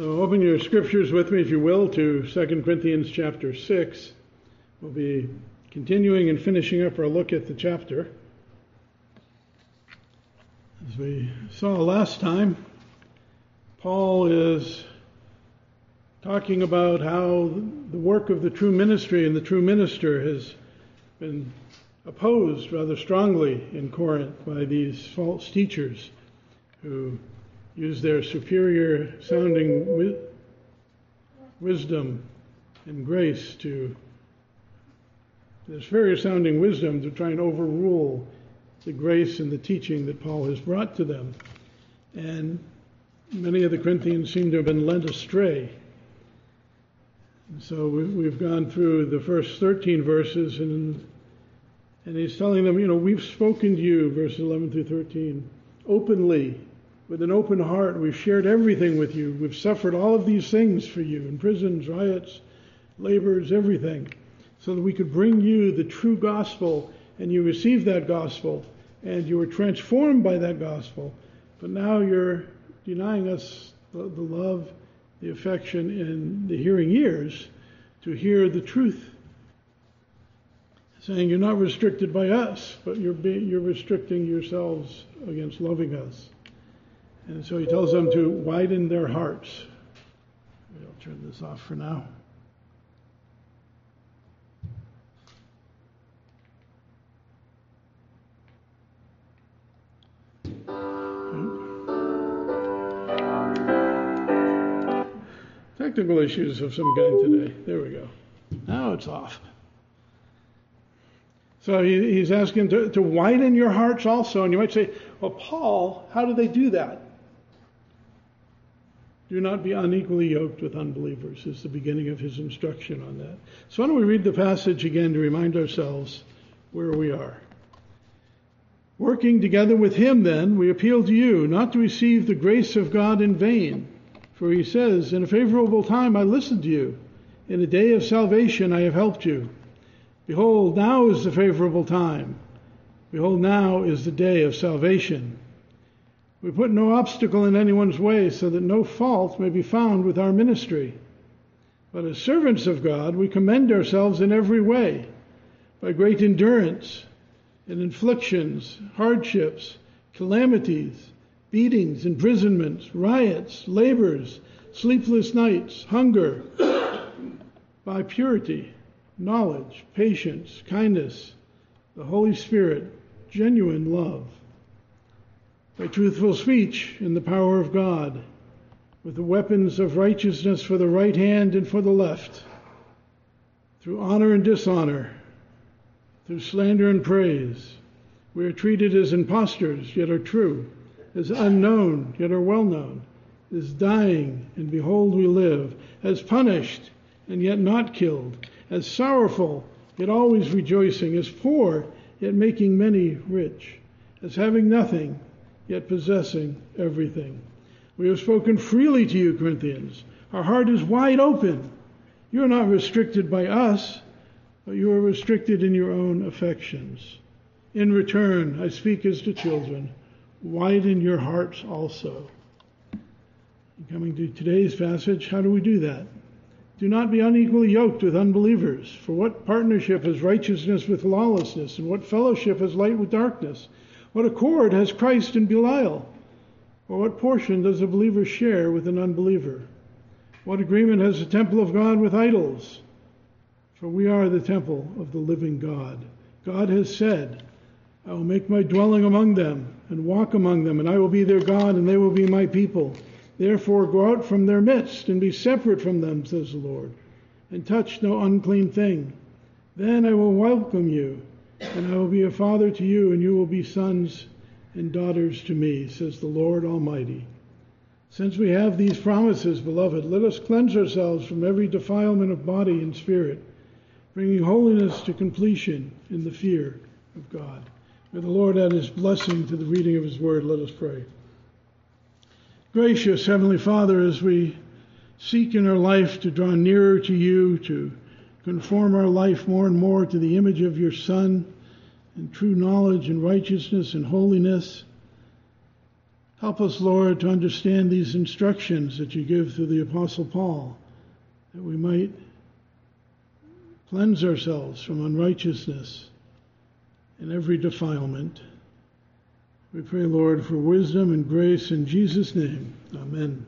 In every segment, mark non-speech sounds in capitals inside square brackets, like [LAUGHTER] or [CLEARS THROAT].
So open your scriptures with me, if you will, to 2 Corinthians chapter 6. We'll be continuing and finishing up our look at the chapter. As we saw last time, Paul is talking about how the work of the true ministry and the true minister has been opposed rather strongly in Corinth by these false teachers who use their superior sounding wi- wisdom and grace to this superior sounding wisdom to try and overrule the grace and the teaching that Paul has brought to them. And many of the Corinthians seem to have been led astray. So we've gone through the first 13 verses, and, and he's telling them, you know, we've spoken to you, verses 11 through 13, openly with an open heart. We've shared everything with you. We've suffered all of these things for you in prisons, riots, labors, everything, so that we could bring you the true gospel and you received that gospel and you were transformed by that gospel. But now you're denying us the, the love, the affection, and the hearing ears to hear the truth. Saying you're not restricted by us, but you're, be, you're restricting yourselves against loving us. And so he tells them to widen their hearts. I'll turn this off for now. Technical issues of some kind today. There we go. Now it's off. So he, he's asking to, to widen your hearts also. And you might say, well, Paul, how do they do that? Do not be unequally yoked with unbelievers, is the beginning of his instruction on that. So, why don't we read the passage again to remind ourselves where we are? Working together with him, then, we appeal to you not to receive the grace of God in vain. For he says, In a favorable time I listened to you. In a day of salvation I have helped you. Behold, now is the favorable time. Behold, now is the day of salvation. We put no obstacle in anyone's way so that no fault may be found with our ministry. But as servants of God, we commend ourselves in every way by great endurance in afflictions, hardships, calamities, beatings, imprisonments, riots, labors, sleepless nights, hunger, by purity, knowledge, patience, kindness, the Holy Spirit, genuine love by truthful speech in the power of God, with the weapons of righteousness for the right hand and for the left, through honor and dishonor, through slander and praise. We are treated as impostors, yet are true, as unknown, yet are well known, as dying, and behold we live, as punished, and yet not killed, as sorrowful, yet always rejoicing, as poor, yet making many rich, as having nothing, yet possessing everything. We have spoken freely to you, Corinthians. Our heart is wide open. You are not restricted by us, but you are restricted in your own affections. In return, I speak as to children. Widen your hearts also. Coming to today's passage, how do we do that? Do not be unequally yoked with unbelievers. For what partnership has righteousness with lawlessness, and what fellowship has light with darkness? What accord has Christ and Belial? Or what portion does a believer share with an unbeliever? What agreement has the temple of God with idols? For we are the temple of the living God. God has said, I will make my dwelling among them and walk among them, and I will be their God, and they will be my people. Therefore, go out from their midst and be separate from them, says the Lord, and touch no unclean thing. Then I will welcome you and I will be a father to you, and you will be sons and daughters to me, says the Lord Almighty. Since we have these promises, beloved, let us cleanse ourselves from every defilement of body and spirit, bringing holiness to completion in the fear of God. May the Lord add his blessing to the reading of his word. Let us pray. Gracious Heavenly Father, as we seek in our life to draw nearer to you, to conform our life more and more to the image of your Son in true knowledge and righteousness and holiness. Help us, Lord, to understand these instructions that you give through the Apostle Paul, that we might cleanse ourselves from unrighteousness and every defilement. We pray, Lord, for wisdom and grace in Jesus' name. Amen.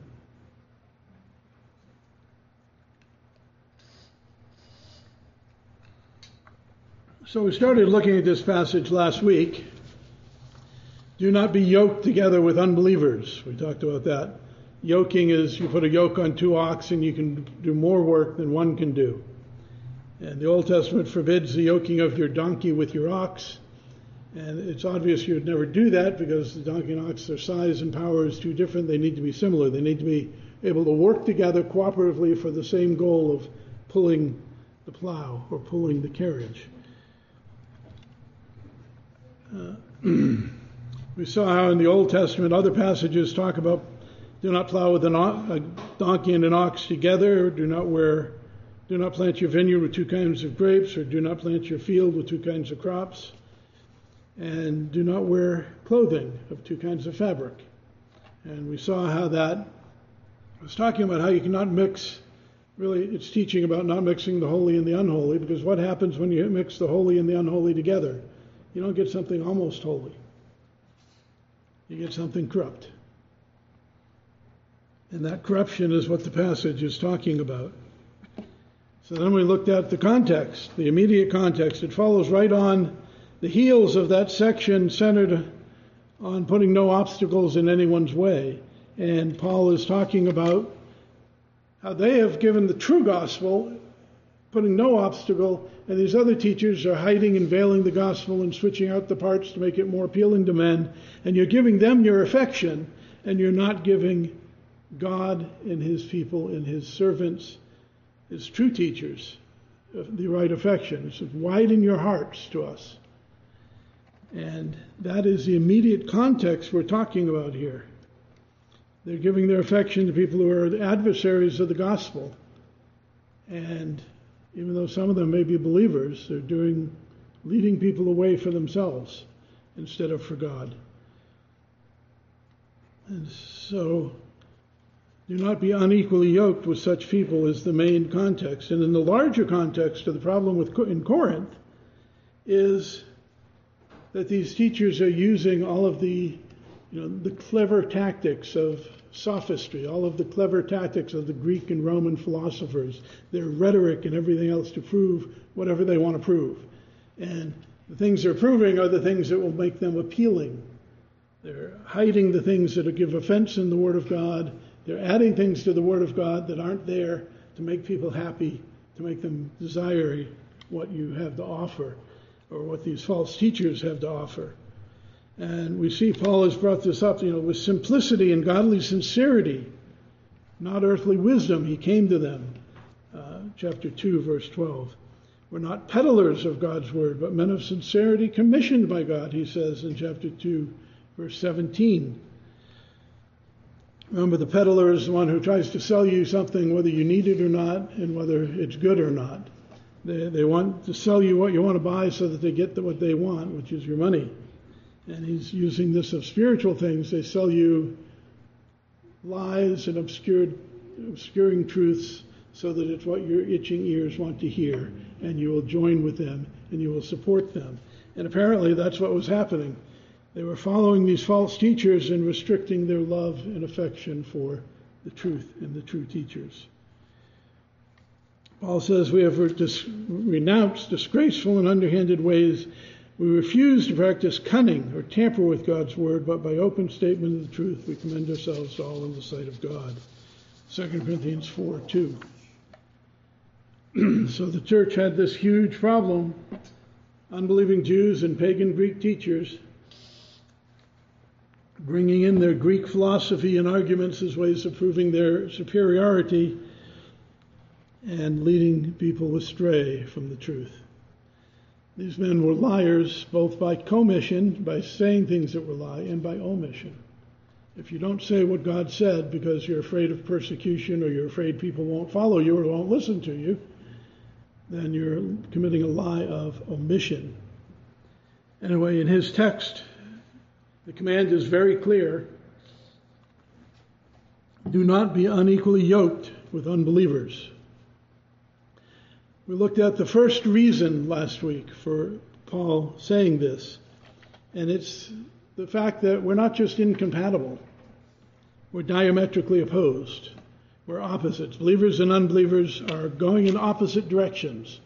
So we started looking at this passage last week. Do not be yoked together with unbelievers. We talked about that. Yoking is you put a yoke on two oxen, you can do more work than one can do. And the Old Testament forbids the yoking of your donkey with your ox. And it's obvious you would never do that because the donkey and ox, their size and power is too different. They need to be similar. They need to be able to work together cooperatively for the same goal of pulling the plow or pulling the carriage. Uh, [CLEARS THROAT] we saw how in the Old Testament other passages talk about do not plow with a donkey and an ox together, do not wear, do not plant your vineyard with two kinds of grapes, or do not plant your field with two kinds of crops, and do not wear clothing of two kinds of fabric. And we saw how that was talking about how you cannot mix. Really, it's teaching about not mixing the holy and the unholy, because what happens when you mix the holy and the unholy together? You don't get something almost holy. You get something corrupt. And that corruption is what the passage is talking about. So then we looked at the context, the immediate context. It follows right on the heels of that section centered on putting no obstacles in anyone's way. And Paul is talking about how they have given the true gospel putting no obstacle, and these other teachers are hiding and veiling the gospel and switching out the parts to make it more appealing to men, and you're giving them your affection, and you're not giving God and His people and His servants, His true teachers, the right affection. Says, widen your hearts to us. And that is the immediate context we're talking about here. They're giving their affection to people who are adversaries of the gospel. And even though some of them may be believers, they're doing leading people away for themselves instead of for God. And so do not be unequally yoked with such people is the main context. And in the larger context of the problem with in Corinth is that these teachers are using all of the you know the clever tactics of sophistry, all of the clever tactics of the Greek and Roman philosophers, their rhetoric and everything else to prove whatever they want to prove. And the things they're proving are the things that will make them appealing. They're hiding the things that give offense in the Word of God. They're adding things to the Word of God that aren't there to make people happy, to make them desire what you have to offer, or what these false teachers have to offer. And we see Paul has brought this up, you know, with simplicity and godly sincerity, not earthly wisdom, he came to them. Uh, chapter 2, verse 12. We're not peddlers of God's word, but men of sincerity commissioned by God, he says in chapter 2, verse 17. Remember, the peddler is the one who tries to sell you something whether you need it or not and whether it's good or not. They, they want to sell you what you want to buy so that they get the, what they want, which is your money and he's using this of spiritual things. They sell you lies and obscured, obscuring truths so that it's what your itching ears want to hear, and you will join with them and you will support them. And apparently that's what was happening. They were following these false teachers and restricting their love and affection for the truth and the true teachers. Paul says we have renounced disgraceful and underhanded ways we refuse to practice cunning or tamper with God's word, but by open statement of the truth, we commend ourselves all in the sight of God. 2 Corinthians 4 2. [CLEARS THROAT] so the church had this huge problem unbelieving Jews and pagan Greek teachers bringing in their Greek philosophy and arguments as ways of proving their superiority and leading people astray from the truth. These men were liars both by commission, by saying things that were lie, and by omission. If you don't say what God said because you're afraid of persecution or you're afraid people won't follow you or won't listen to you, then you're committing a lie of omission. Anyway, in his text, the command is very clear Do not be unequally yoked with unbelievers. We looked at the first reason last week for Paul saying this, and it's the fact that we're not just incompatible, we're diametrically opposed. We're opposites. Believers and unbelievers are going in opposite directions.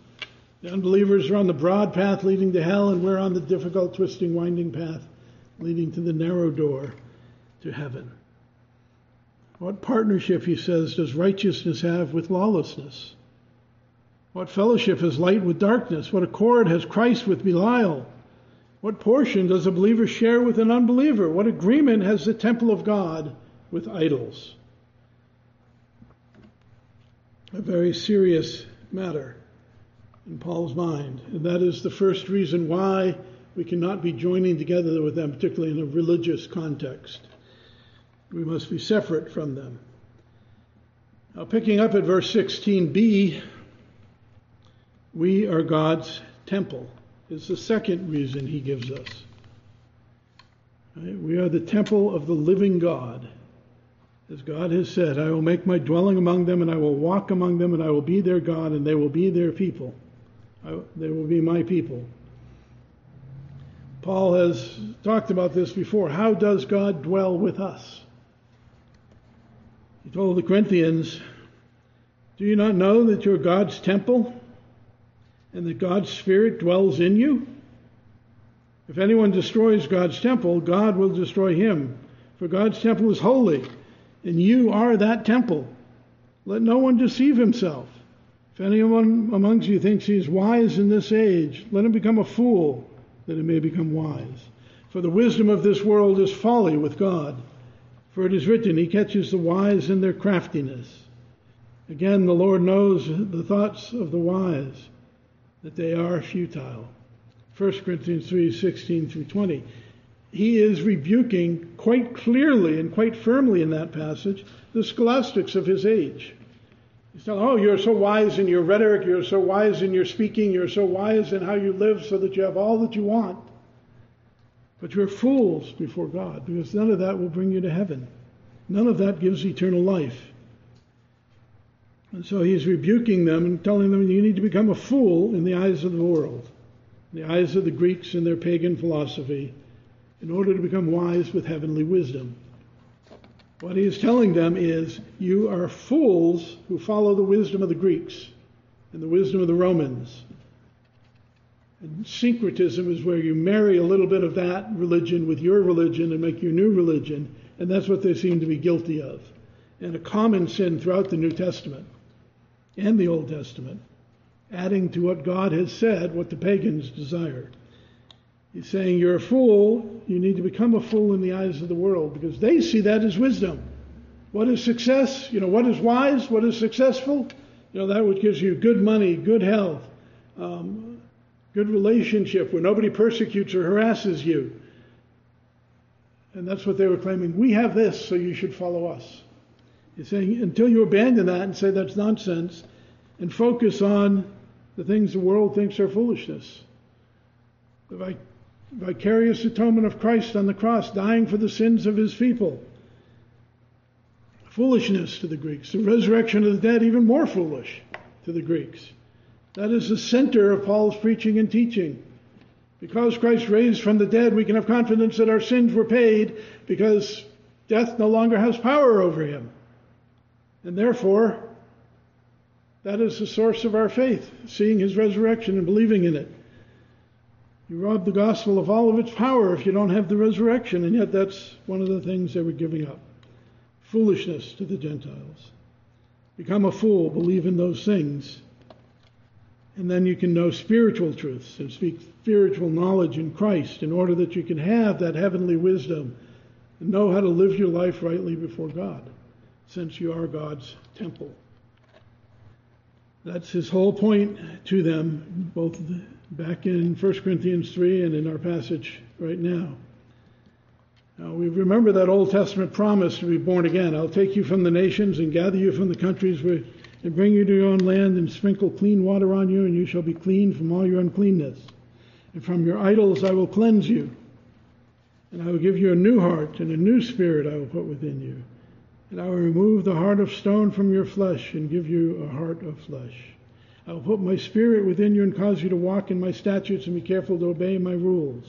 The unbelievers are on the broad path leading to hell, and we're on the difficult, twisting, winding path leading to the narrow door to heaven. What partnership, he says, does righteousness have with lawlessness? What fellowship has light with darkness? What accord has Christ with Belial? What portion does a believer share with an unbeliever? What agreement has the temple of God with idols? A very serious matter in Paul's mind. And that is the first reason why we cannot be joining together with them, particularly in a religious context. We must be separate from them. Now, picking up at verse 16b, we are God's temple, is the second reason he gives us. Right? We are the temple of the living God. As God has said, I will make my dwelling among them, and I will walk among them, and I will be their God, and they will be their people. I, they will be my people. Paul has talked about this before. How does God dwell with us? He told the Corinthians, Do you not know that you're God's temple and that God's Spirit dwells in you? If anyone destroys God's temple, God will destroy him. For God's temple is holy, and you are that temple. Let no one deceive himself. If anyone amongst you thinks he is wise in this age, let him become a fool that he may become wise. For the wisdom of this world is folly with God. For it is written, He catches the wise in their craftiness. Again, the Lord knows the thoughts of the wise, that they are futile. 1 Corinthians 3 16 through 20. He is rebuking quite clearly and quite firmly in that passage the scholastics of his age. He's telling, oh, you're so wise in your rhetoric, you're so wise in your speaking, you're so wise in how you live so that you have all that you want. But you're fools before God because none of that will bring you to heaven. None of that gives eternal life. And so he's rebuking them and telling them you need to become a fool in the eyes of the world, in the eyes of the Greeks and their pagan philosophy, in order to become wise with heavenly wisdom. What he is telling them is, you are fools who follow the wisdom of the Greeks and the wisdom of the Romans. And syncretism is where you marry a little bit of that religion with your religion and make your new religion, and that's what they seem to be guilty of. And a common sin throughout the New Testament and the Old Testament, adding to what God has said what the pagans desired. He's saying you're a fool. You need to become a fool in the eyes of the world because they see that as wisdom. What is success? You know, what is wise? What is successful? You know, that which gives you good money, good health, um, good relationship where nobody persecutes or harasses you. And that's what they were claiming. We have this, so you should follow us. He's saying until you abandon that and say that's nonsense and focus on the things the world thinks are foolishness. The vicarious atonement of Christ on the cross, dying for the sins of his people. Foolishness to the Greeks. The resurrection of the dead, even more foolish to the Greeks. That is the center of Paul's preaching and teaching. Because Christ raised from the dead, we can have confidence that our sins were paid because death no longer has power over him. And therefore, that is the source of our faith, seeing his resurrection and believing in it. You rob the gospel of all of its power if you don't have the resurrection, and yet that's one of the things they were giving up. Foolishness to the Gentiles. Become a fool, believe in those things, and then you can know spiritual truths and speak spiritual knowledge in Christ in order that you can have that heavenly wisdom and know how to live your life rightly before God, since you are God's temple. That's his whole point to them, both back in 1 Corinthians 3 and in our passage right now. Now, we remember that Old Testament promise to be born again. I'll take you from the nations and gather you from the countries where, and bring you to your own land and sprinkle clean water on you, and you shall be clean from all your uncleanness. And from your idols I will cleanse you. And I will give you a new heart, and a new spirit I will put within you. And I will remove the heart of stone from your flesh and give you a heart of flesh. I will put my spirit within you and cause you to walk in my statutes and be careful to obey my rules.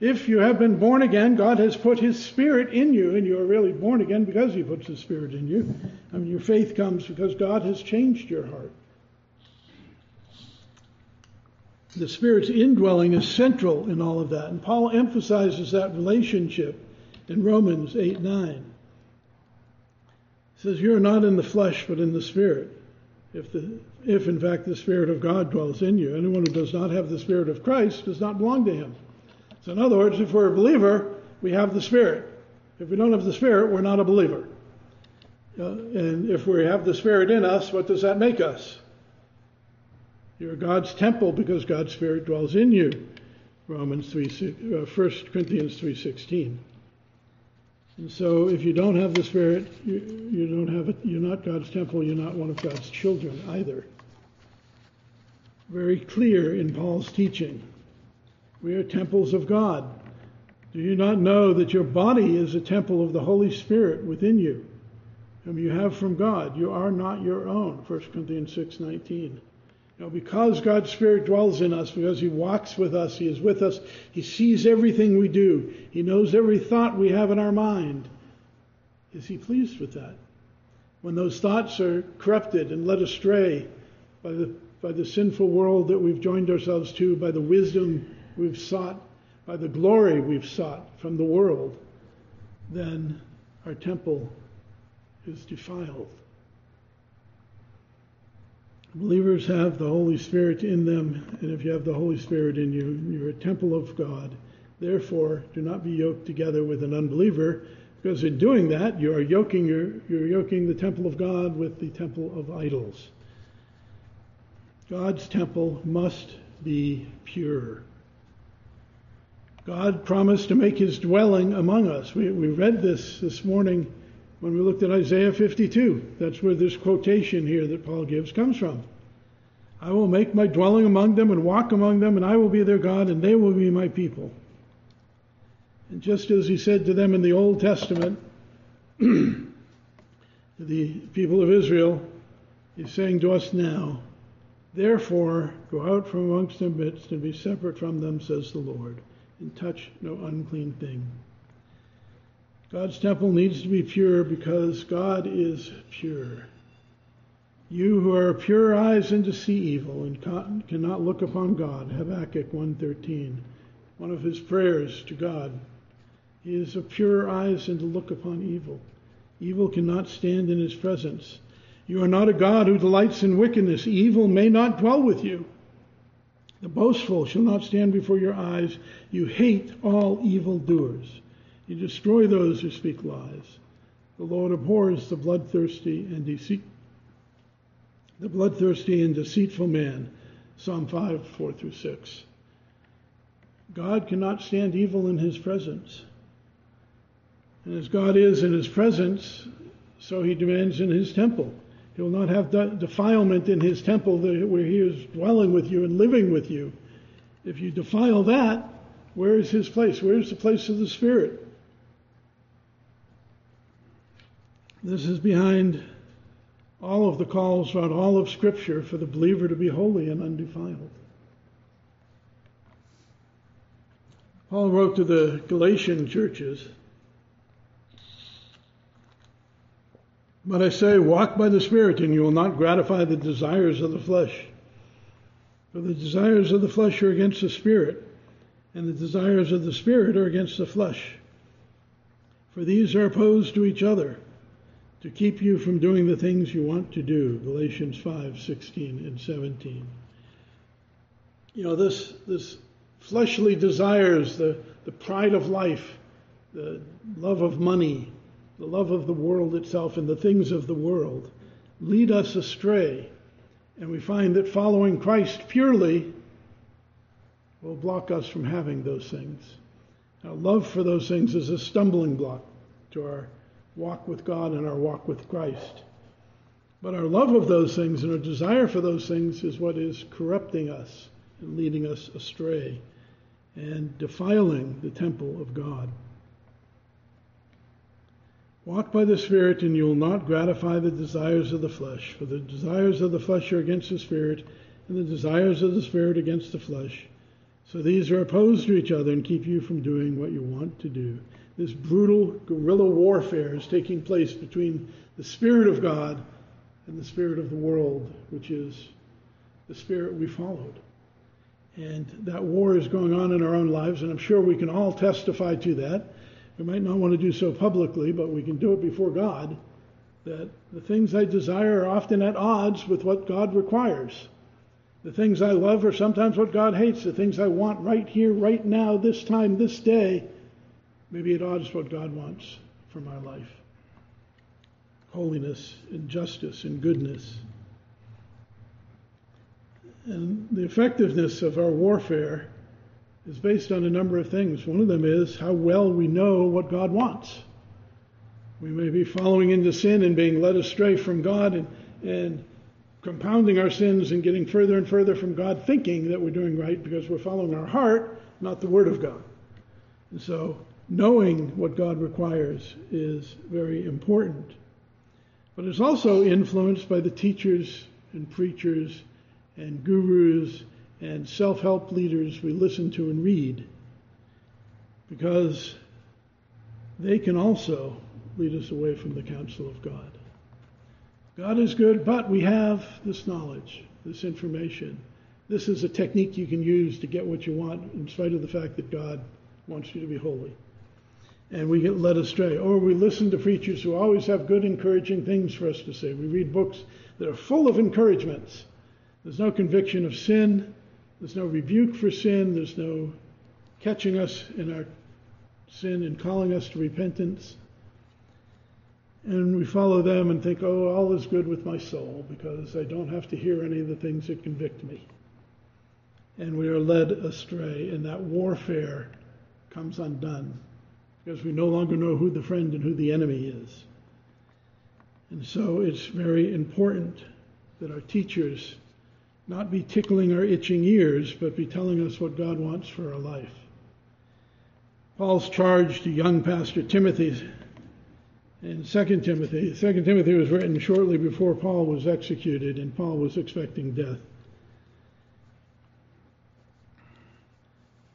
If you have been born again, God has put his spirit in you, and you are really born again because he puts his spirit in you. I mean, your faith comes because God has changed your heart. The Spirit's indwelling is central in all of that. And Paul emphasizes that relationship in Romans 8 9. Says, You are not in the flesh, but in the Spirit. If, the, if in fact the Spirit of God dwells in you, anyone who does not have the Spirit of Christ does not belong to him. So, in other words, if we're a believer, we have the Spirit. If we don't have the Spirit, we're not a believer. Uh, and if we have the Spirit in us, what does that make us? You're God's temple because God's Spirit dwells in you. Romans 3, uh, 1 Corinthians 3.16. And so if you don't have the Spirit, you, you don't have it, you're not God's temple, you're not one of God's children either. Very clear in Paul's teaching. We are temples of God. Do you not know that your body is a temple of the Holy Spirit within you, whom you have from God? You are not your own. 1 Corinthians 6:19. You know, because God's Spirit dwells in us, because He walks with us, He is with us, He sees everything we do, He knows every thought we have in our mind. Is He pleased with that? When those thoughts are corrupted and led astray by the, by the sinful world that we've joined ourselves to, by the wisdom we've sought, by the glory we've sought from the world, then our temple is defiled. Believers have the Holy Spirit in them, and if you have the Holy Spirit in you, you're a temple of God. Therefore, do not be yoked together with an unbeliever, because in doing that, you are yoking your, you're yoking the temple of God with the temple of idols. God's temple must be pure. God promised to make his dwelling among us. We, we read this this morning when we looked at Isaiah 52. That's where this quotation here that Paul gives comes from. I will make my dwelling among them and walk among them, and I will be their God, and they will be my people. And just as he said to them in the Old Testament, [CLEARS THROAT] the people of Israel, he's saying to us now, Therefore, go out from amongst their midst and be separate from them, says the Lord, and touch no unclean thing. God's temple needs to be pure because God is pure. You who are pure eyes and to see evil and cannot look upon God. Habakkuk 1.13, one of his prayers to God. He is of pure eyes and to look upon evil. Evil cannot stand in his presence. You are not a God who delights in wickedness. Evil may not dwell with you. The boastful shall not stand before your eyes. You hate all evil doers. You destroy those who speak lies. The Lord abhors the bloodthirsty and deceit, the bloodthirsty and deceitful man. Psalm 5, 4 through 6. God cannot stand evil in his presence. And as God is in his presence, so he demands in his temple. He will not have defilement in his temple where he is dwelling with you and living with you. If you defile that, where is his place? Where is the place of the Spirit? This is behind all of the calls throughout all of Scripture for the believer to be holy and undefiled. Paul wrote to the Galatian churches, But I say, walk by the Spirit, and you will not gratify the desires of the flesh. For the desires of the flesh are against the Spirit, and the desires of the Spirit are against the flesh. For these are opposed to each other to keep you from doing the things you want to do. Galatians 5, 16 and 17. You know, this, this fleshly desires, the, the pride of life, the love of money, the love of the world itself, and the things of the world lead us astray. And we find that following Christ purely will block us from having those things. Our love for those things is a stumbling block to our walk with God and our walk with Christ. But our love of those things and our desire for those things is what is corrupting us and leading us astray and defiling the temple of God. Walk by the Spirit, and you will not gratify the desires of the flesh. For the desires of the flesh are against the Spirit, and the desires of the Spirit against the flesh. So these are opposed to each other and keep you from doing what you want to do. This brutal guerrilla warfare is taking place between the Spirit of God and the Spirit of the world, which is the Spirit we followed. And that war is going on in our own lives, and I'm sure we can all testify to that. We might not want to do so publicly, but we can do it before God. That the things I desire are often at odds with what God requires. The things I love are sometimes what God hates. The things I want right here, right now, this time, this day, maybe at odds what God wants for my life. Holiness and justice and goodness. And the effectiveness of our warfare is based on a number of things. One of them is how well we know what God wants. We may be following into sin and being led astray from God and, and compounding our sins and getting further and further from God, thinking that we're doing right because we're following our heart, not the Word of God. And so, knowing what God requires is very important. But it's also influenced by the teachers and preachers and gurus and self help leaders we listen to and read because they can also lead us away from the counsel of God. God is good, but we have this knowledge, this information. This is a technique you can use to get what you want, in spite of the fact that God wants you to be holy. And we get led astray. Or we listen to preachers who always have good, encouraging things for us to say. We read books that are full of encouragements. There's no conviction of sin. There's no rebuke for sin. There's no catching us in our sin and calling us to repentance. And we follow them and think, oh, all is good with my soul because I don't have to hear any of the things that convict me. And we are led astray, and that warfare comes undone because we no longer know who the friend and who the enemy is. And so it's very important that our teachers not be tickling our itching ears, but be telling us what God wants for our life. Paul's charge to young pastor Timothy in 2 Timothy. 2 Timothy was written shortly before Paul was executed, and Paul was expecting death.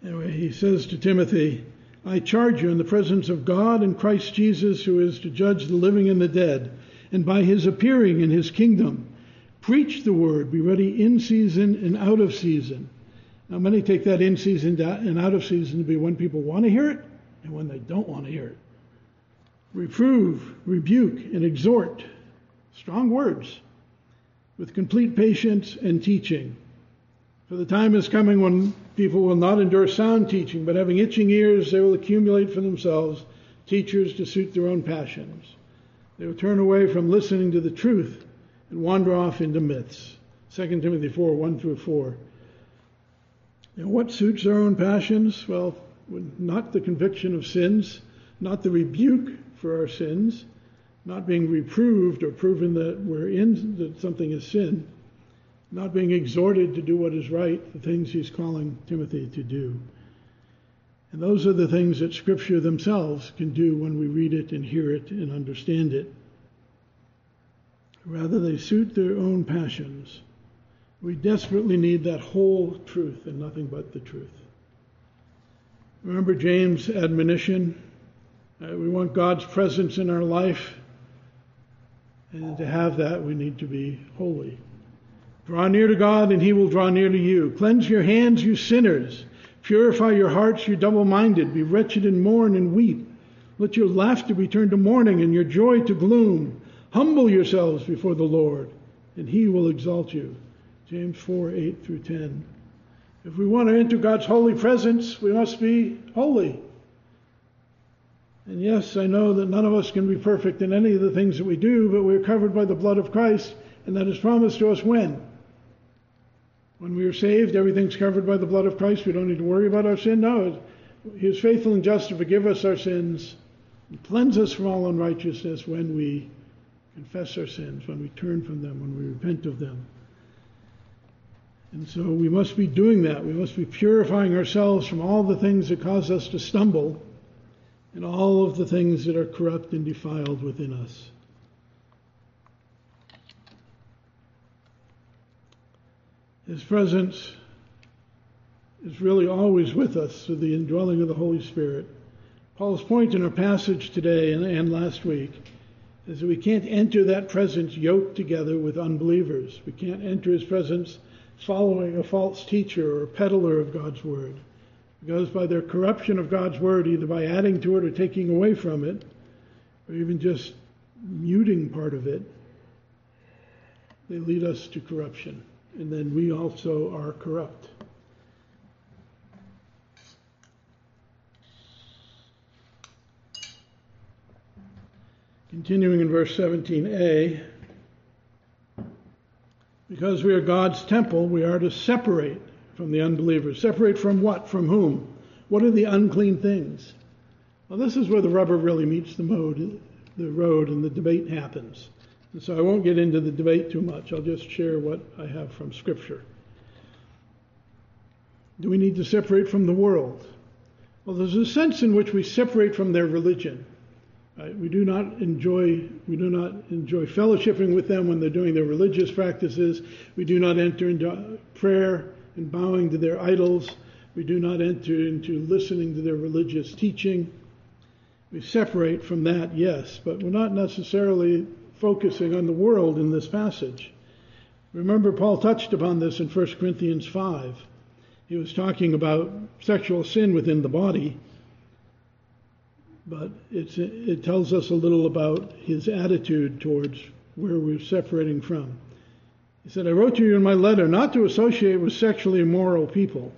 Anyway, he says to Timothy, I charge you in the presence of God and Christ Jesus, who is to judge the living and the dead, and by his appearing in his kingdom Preach the word. Be ready in season and out of season. Now, many take that in season and out of season to be when people want to hear it and when they don't want to hear it. Reprove, rebuke, and exhort. Strong words with complete patience and teaching. For the time is coming when people will not endure sound teaching, but having itching ears, they will accumulate for themselves teachers to suit their own passions. They will turn away from listening to the truth and wander off into myths. 2 Timothy 4 1 through 4. And what suits our own passions? Well, not the conviction of sins, not the rebuke for our sins, not being reproved or proven that we're in that something is sin, not being exhorted to do what is right, the things he's calling Timothy to do. And those are the things that Scripture themselves can do when we read it and hear it and understand it. Rather, they suit their own passions. We desperately need that whole truth and nothing but the truth. Remember James' admonition? Uh, we want God's presence in our life, and to have that, we need to be holy. Draw near to God, and He will draw near to you. Cleanse your hands, you sinners. Purify your hearts, you double minded. Be wretched and mourn and weep. Let your laughter be turned to mourning and your joy to gloom. Humble yourselves before the Lord, and he will exalt you. James 4 8 through 10. If we want to enter God's holy presence, we must be holy. And yes, I know that none of us can be perfect in any of the things that we do, but we're covered by the blood of Christ, and that is promised to us when? When we are saved, everything's covered by the blood of Christ. We don't need to worry about our sin. No, He is faithful and just to forgive us our sins and cleanse us from all unrighteousness when we confess our sins, when we turn from them, when we repent of them. And so we must be doing that. We must be purifying ourselves from all the things that cause us to stumble and all of the things that are corrupt and defiled within us. His presence is really always with us through the indwelling of the Holy Spirit. Paul's point in our passage today and, and last week is that we can't enter that presence yoked together with unbelievers. We can't enter his presence following a false teacher or a peddler of God's word. Because by their corruption of God's word, either by adding to it or taking away from it, or even just muting part of it, they lead us to corruption. And then we also are corrupt. Continuing in verse 17a, because we are God's temple, we are to separate from the unbelievers. Separate from what? From whom? What are the unclean things? Well, this is where the rubber really meets the, mode, the road and the debate happens. And so I won't get into the debate too much. I'll just share what I have from Scripture. Do we need to separate from the world? Well, there's a sense in which we separate from their religion. Right? We do not enjoy we do not enjoy fellowshipping with them when they're doing their religious practices. We do not enter into uh, prayer and bowing to their idols. We do not enter into listening to their religious teaching. We separate from that, yes, but we're not necessarily focusing on the world in this passage. Remember, Paul touched upon this in 1 Corinthians 5. He was talking about sexual sin within the body but it tells us a little about his attitude towards where we're separating from. He said, I wrote to you in my letter not to associate with sexually immoral people.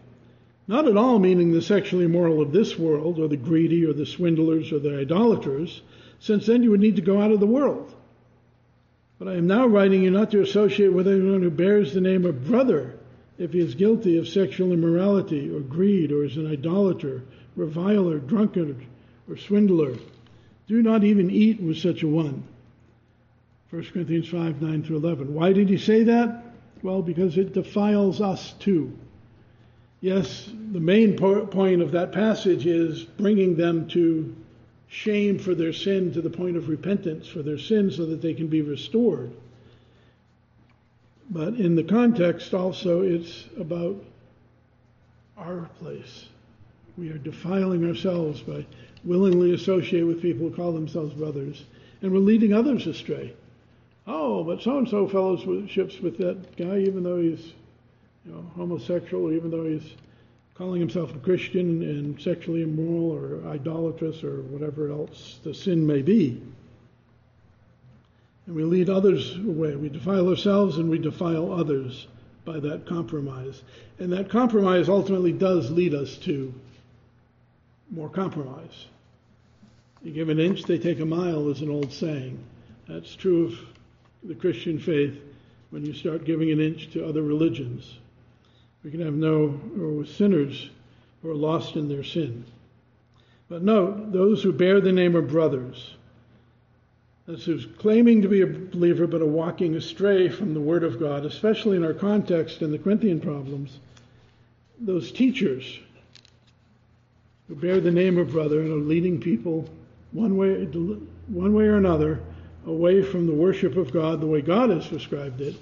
Not at all meaning the sexually immoral of this world, or the greedy, or the swindlers, or the idolaters, since then you would need to go out of the world. But I am now writing you not to associate with anyone who bears the name of brother if he is guilty of sexual immorality, or greed, or is an idolater, reviler, drunkard, or swindler. Do not even eat with such a one. 1 Corinthians 5 9 through 11. Why did he say that? Well, because it defiles us too. Yes, the main po- point of that passage is bringing them to shame for their sin to the point of repentance for their sin so that they can be restored. But in the context, also, it's about our place. We are defiling ourselves by willingly associate with people who call themselves brothers, and we're leading others astray. Oh, but so and so fellowships with that guy, even though he's you know, homosexual, even though he's calling himself a Christian and sexually immoral or idolatrous or whatever else the sin may be. And we lead others away. We defile ourselves and we defile others by that compromise. And that compromise ultimately does lead us to more compromise. You give an inch, they take a mile, is an old saying. That's true of the Christian faith when you start giving an inch to other religions. We can have no, or sinners who are lost in their sin. But note, those who bear the name of brothers, that's who's claiming to be a believer but are walking astray from the Word of God, especially in our context in the Corinthian problems, those teachers who bear the name of brother and are leading people one way, one way or another away from the worship of God the way God has prescribed it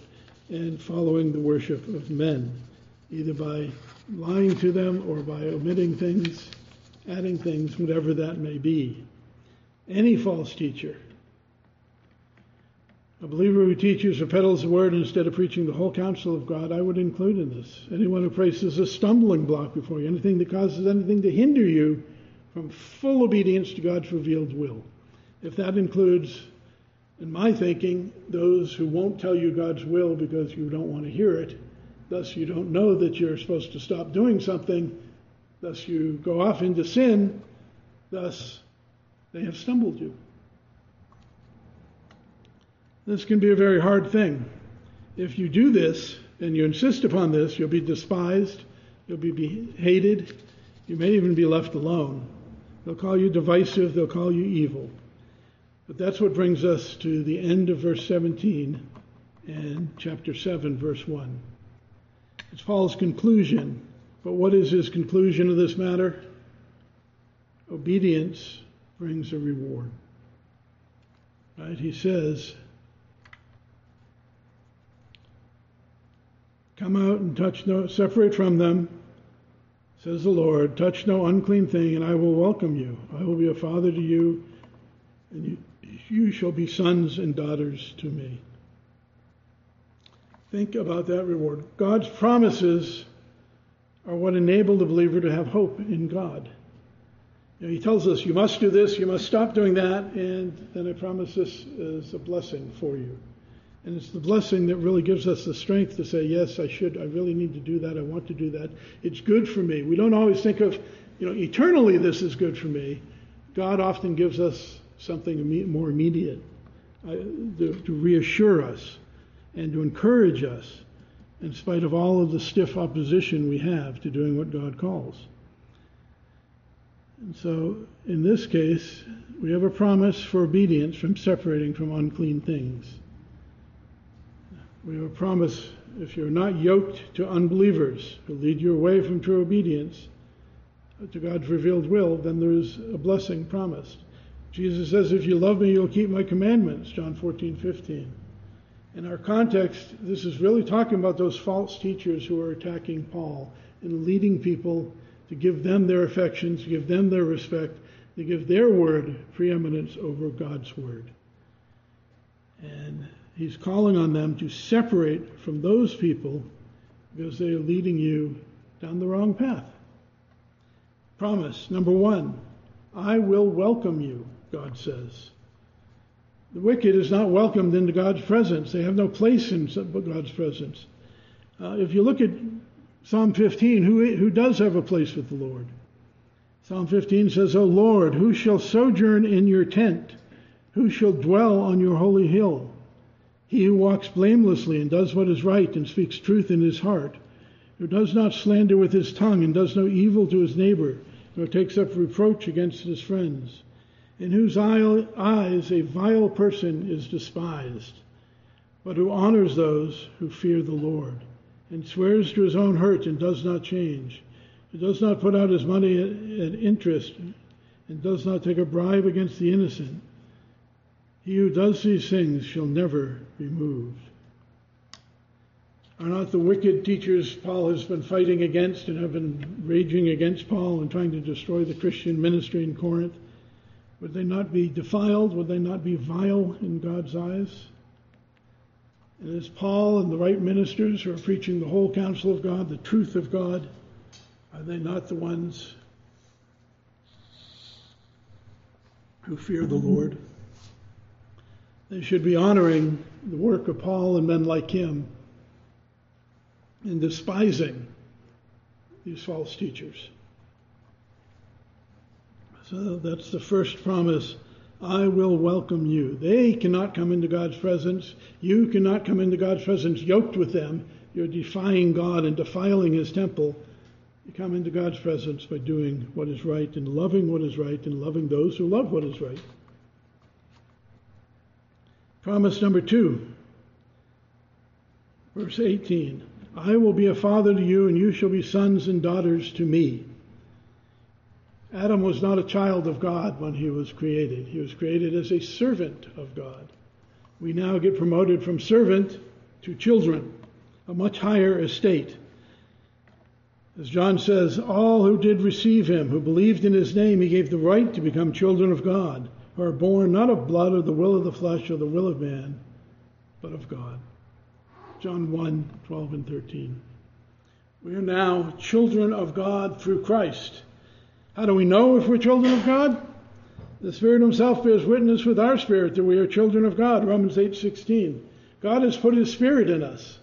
and following the worship of men, either by lying to them or by omitting things, adding things, whatever that may be. Any false teacher, a believer who teaches or peddles the word instead of preaching the whole counsel of God, I would include in this. Anyone who places a stumbling block before you, anything that causes anything to hinder you from full obedience to God's revealed will. If that includes, in my thinking, those who won't tell you God's will because you don't want to hear it, thus you don't know that you're supposed to stop doing something, thus you go off into sin, thus they have stumbled you. This can be a very hard thing. If you do this and you insist upon this, you'll be despised, you'll be hated, you may even be left alone. They'll call you divisive, they'll call you evil. But that's what brings us to the end of verse 17 and chapter 7, verse 1. It's Paul's conclusion. But what is his conclusion of this matter? Obedience brings a reward. Right? He says, Come out and touch no, separate from them, says the Lord, touch no unclean thing, and I will welcome you. I will be a father to you, and you, you shall be sons and daughters to me. Think about that reward. God's promises are what enable the believer to have hope in God. You know, he tells us, you must do this, you must stop doing that, and then I promise this is a blessing for you. And it's the blessing that really gives us the strength to say, yes, I should, I really need to do that, I want to do that. It's good for me. We don't always think of, you know, eternally this is good for me. God often gives us something more immediate uh, to, to reassure us and to encourage us in spite of all of the stiff opposition we have to doing what God calls. And so, in this case, we have a promise for obedience from separating from unclean things. We have a promise if you're not yoked to unbelievers who lead you away from true obedience to God's revealed will, then there is a blessing promised. Jesus says, If you love me, you'll keep my commandments, John 14, 15. In our context, this is really talking about those false teachers who are attacking Paul and leading people to give them their affections, to give them their respect, to give their word preeminence over God's word. And he's calling on them to separate from those people because they are leading you down the wrong path. Promise number one I will welcome you, God says. The wicked is not welcomed into God's presence. They have no place in God's presence. Uh, if you look at Psalm 15, who, who does have a place with the Lord? Psalm 15 says, O Lord, who shall sojourn in your tent? Who shall dwell on your holy hill? He who walks blamelessly and does what is right and speaks truth in his heart, who does not slander with his tongue and does no evil to his neighbor, nor takes up reproach against his friends in whose eyes a vile person is despised, but who honors those who fear the Lord, and swears to his own hurt and does not change, who does not put out his money at interest, and does not take a bribe against the innocent. He who does these things shall never be moved. Are not the wicked teachers Paul has been fighting against and have been raging against Paul and trying to destroy the Christian ministry in Corinth? Would they not be defiled? Would they not be vile in God's eyes? And as Paul and the right ministers who are preaching the whole counsel of God, the truth of God, are they not the ones who fear the Lord? They should be honoring the work of Paul and men like him and despising these false teachers. So uh, that's the first promise. I will welcome you. They cannot come into God's presence. You cannot come into God's presence yoked with them. You're defying God and defiling His temple. You come into God's presence by doing what is right and loving what is right and loving those who love what is right. Promise number two, verse 18 I will be a father to you, and you shall be sons and daughters to me. Adam was not a child of God when he was created. He was created as a servant of God. We now get promoted from servant to children, a much higher estate. As John says, all who did receive him, who believed in his name, he gave the right to become children of God, who are born not of blood or the will of the flesh or the will of man, but of God. John 1 12 and 13. We are now children of God through Christ. How do we know if we're children of God? The Spirit Himself bears witness with our spirit that we are children of God. Romans 8:16. God has put His Spirit in us.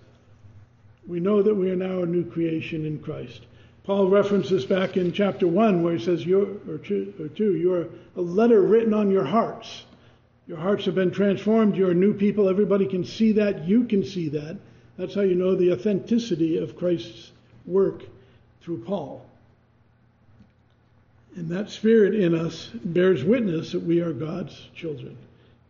We know that we are now a new creation in Christ. Paul references back in chapter one where he says, "You're or two, or two, you're a letter written on your hearts. Your hearts have been transformed. You're new people. Everybody can see that. You can see that. That's how you know the authenticity of Christ's work through Paul." And that spirit in us bears witness that we are God's children.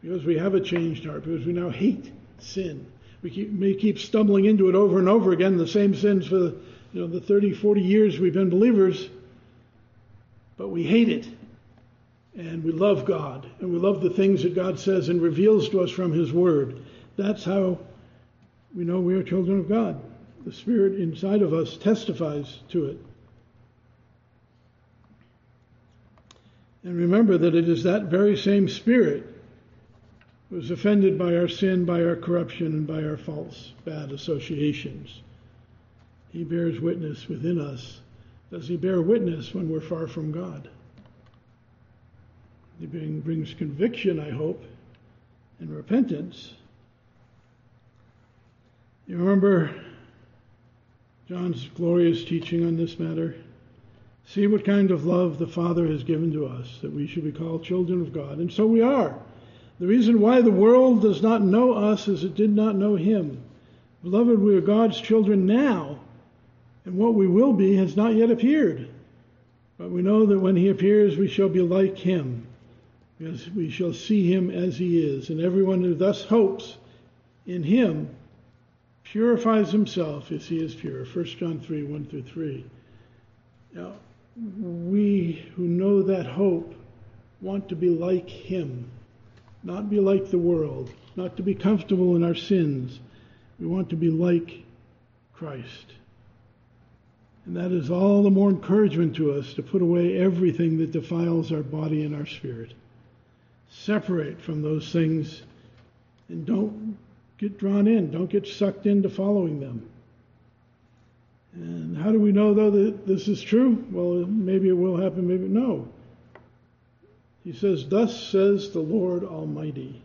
Because we have a changed heart, because we now hate sin. We keep, may keep stumbling into it over and over again, the same sins for you know, the 30, 40 years we've been believers, but we hate it. and we love God, and we love the things that God says and reveals to us from His Word. That's how we know we are children of God. The Spirit inside of us testifies to it. And remember that it is that very same Spirit who is offended by our sin, by our corruption, and by our false, bad associations. He bears witness within us. Does he bear witness when we're far from God? He brings conviction, I hope, and repentance. You remember John's glorious teaching on this matter? See what kind of love the Father has given to us, that we should be called children of God. And so we are. The reason why the world does not know us is it did not know Him. Beloved, we are God's children now, and what we will be has not yet appeared. But we know that when He appears, we shall be like Him, because we shall see Him as He is. And everyone who thus hopes in Him purifies himself as He is pure. 1 John 3 1 through 3. Now, we who know that hope want to be like Him, not be like the world, not to be comfortable in our sins. We want to be like Christ. And that is all the more encouragement to us to put away everything that defiles our body and our spirit. Separate from those things and don't get drawn in, don't get sucked into following them. And how do we know, though, that this is true? Well, maybe it will happen, maybe no. He says, Thus says the Lord Almighty.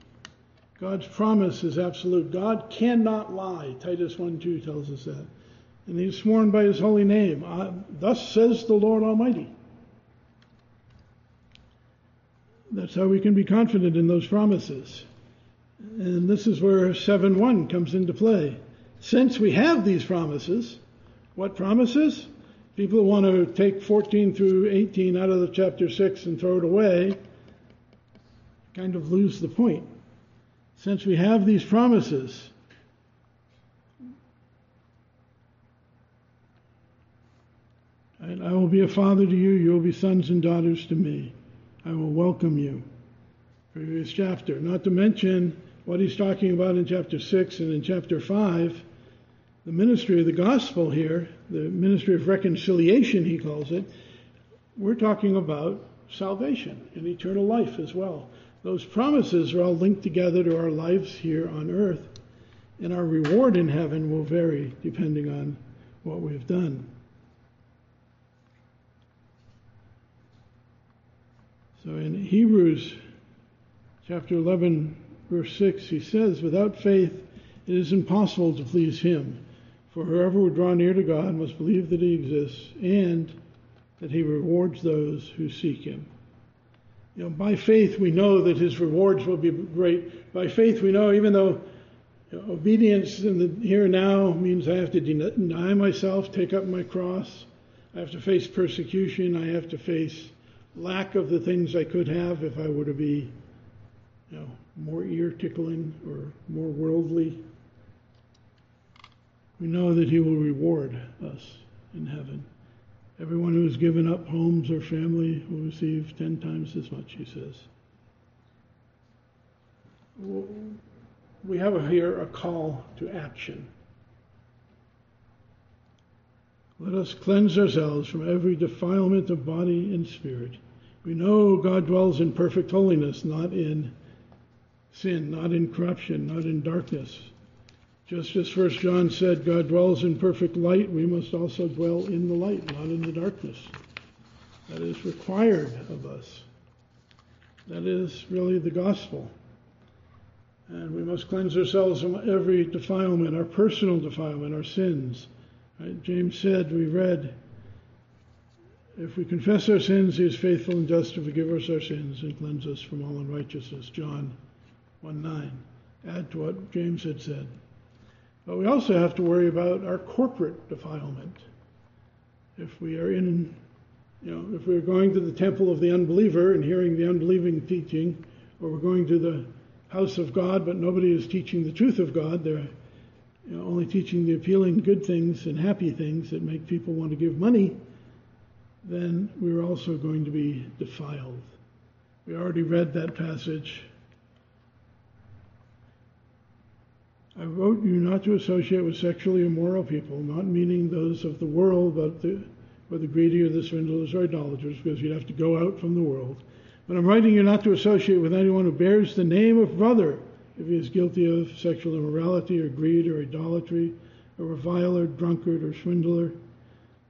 God's promise is absolute. God cannot lie. Titus 1 2 tells us that. And he's sworn by his holy name. Uh, Thus says the Lord Almighty. That's how we can be confident in those promises. And this is where 7 1 comes into play. Since we have these promises, what promises? People want to take 14 through 18 out of the chapter 6 and throw it away, kind of lose the point. Since we have these promises, I will be a father to you, you will be sons and daughters to me. I will welcome you. Previous chapter. Not to mention what he's talking about in chapter 6 and in chapter 5 the ministry of the gospel here, the ministry of reconciliation, he calls it, we're talking about salvation and eternal life as well. Those promises are all linked together to our lives here on earth, and our reward in heaven will vary depending on what we've done. So in Hebrews chapter 11, verse 6, he says, Without faith it is impossible to please him. For whoever would draw near to God must believe that he exists and that he rewards those who seek him. You know, by faith we know that his rewards will be great. By faith we know even though you know, obedience in the here and now means I have to deny myself, take up my cross. I have to face persecution. I have to face lack of the things I could have if I were to be, you know, more ear tickling or more worldly we know that He will reward us in heaven. Everyone who has given up homes or family will receive ten times as much, he says. We have here a call to action. Let us cleanse ourselves from every defilement of body and spirit. We know God dwells in perfect holiness, not in sin, not in corruption, not in darkness. Just as First John said, God dwells in perfect light, we must also dwell in the light, not in the darkness. That is required of us. That is really the gospel. And we must cleanse ourselves from every defilement, our personal defilement, our sins. Right? James said, we read, if we confess our sins, he is faithful and just to forgive us our sins and cleanse us from all unrighteousness. John 1 9. Add to what James had said. But we also have to worry about our corporate defilement. If we are in, you know, if we're going to the temple of the unbeliever and hearing the unbelieving teaching, or we're going to the house of God, but nobody is teaching the truth of God, they're you know, only teaching the appealing good things and happy things that make people want to give money, then we're also going to be defiled. We already read that passage. I wrote you not to associate with sexually immoral people, not meaning those of the world, but the, or the greedy or the swindlers or idolaters, because you'd have to go out from the world. But I'm writing you not to associate with anyone who bears the name of brother if he is guilty of sexual immorality or greed or idolatry or reviler, drunkard, or swindler.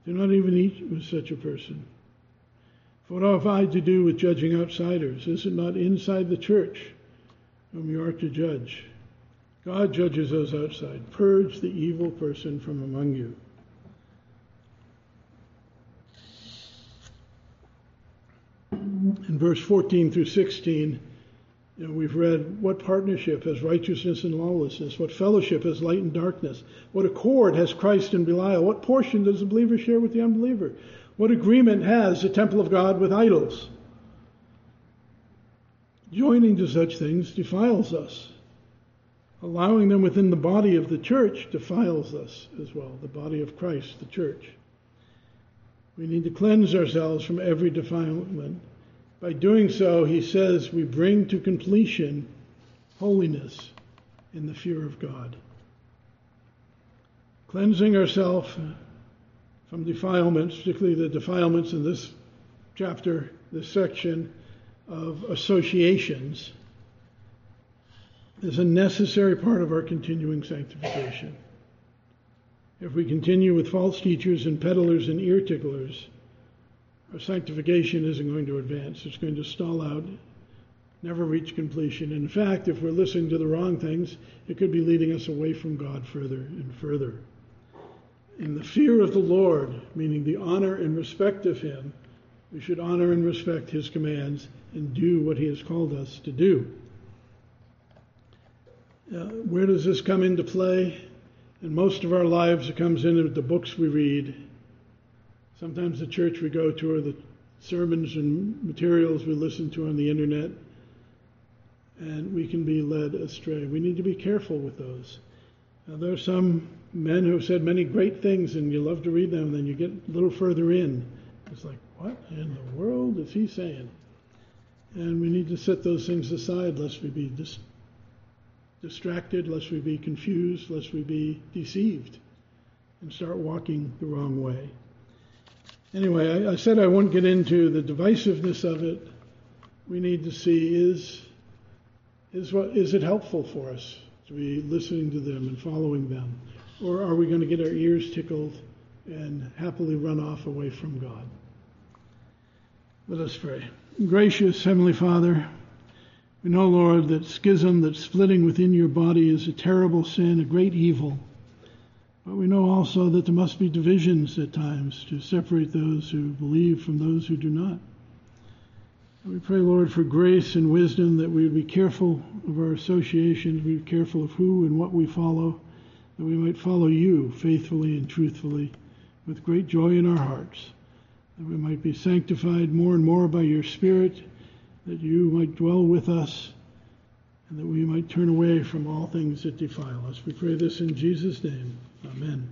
Do not even eat with such a person. For what have I to do with judging outsiders? Is it not inside the church whom you are to judge? God judges those outside. Purge the evil person from among you. In verse 14 through 16, you know, we've read what partnership has righteousness and lawlessness, what fellowship has light and darkness, what accord has Christ and Belial, what portion does the believer share with the unbeliever, what agreement has the temple of God with idols. Joining to such things defiles us. Allowing them within the body of the church defiles us as well, the body of Christ, the church. We need to cleanse ourselves from every defilement by doing so, he says, we bring to completion holiness in the fear of God. Cleansing ourselves from defilements, particularly the defilements in this chapter, this section of associations, is a necessary part of our continuing sanctification. If we continue with false teachers and peddlers and ear ticklers, our sanctification isn't going to advance. It's going to stall out, never reach completion. In fact, if we're listening to the wrong things, it could be leading us away from God further and further. In the fear of the Lord, meaning the honor and respect of Him, we should honor and respect His commands and do what He has called us to do. Uh, where does this come into play? In most of our lives, it comes into the books we read Sometimes the church we go to or the sermons and materials we listen to on the internet, and we can be led astray. We need to be careful with those. Now, there are some men who have said many great things, and you love to read them, and then you get a little further in. It's like, what in the world is he saying? And we need to set those things aside lest we be dis- distracted, lest we be confused, lest we be deceived, and start walking the wrong way. Anyway, I, I said I won't get into the divisiveness of it. We need to see is is what is it helpful for us to be listening to them and following them, or are we going to get our ears tickled and happily run off away from God? Let us pray. Gracious Heavenly Father, we know, Lord, that schism, that splitting within your body is a terrible sin, a great evil. But we know also that there must be divisions at times to separate those who believe from those who do not. We pray, Lord, for grace and wisdom that we would be careful of our associations, be careful of who and what we follow, that we might follow you faithfully and truthfully with great joy in our hearts, that we might be sanctified more and more by your Spirit, that you might dwell with us, and that we might turn away from all things that defile us. We pray this in Jesus' name. Amen.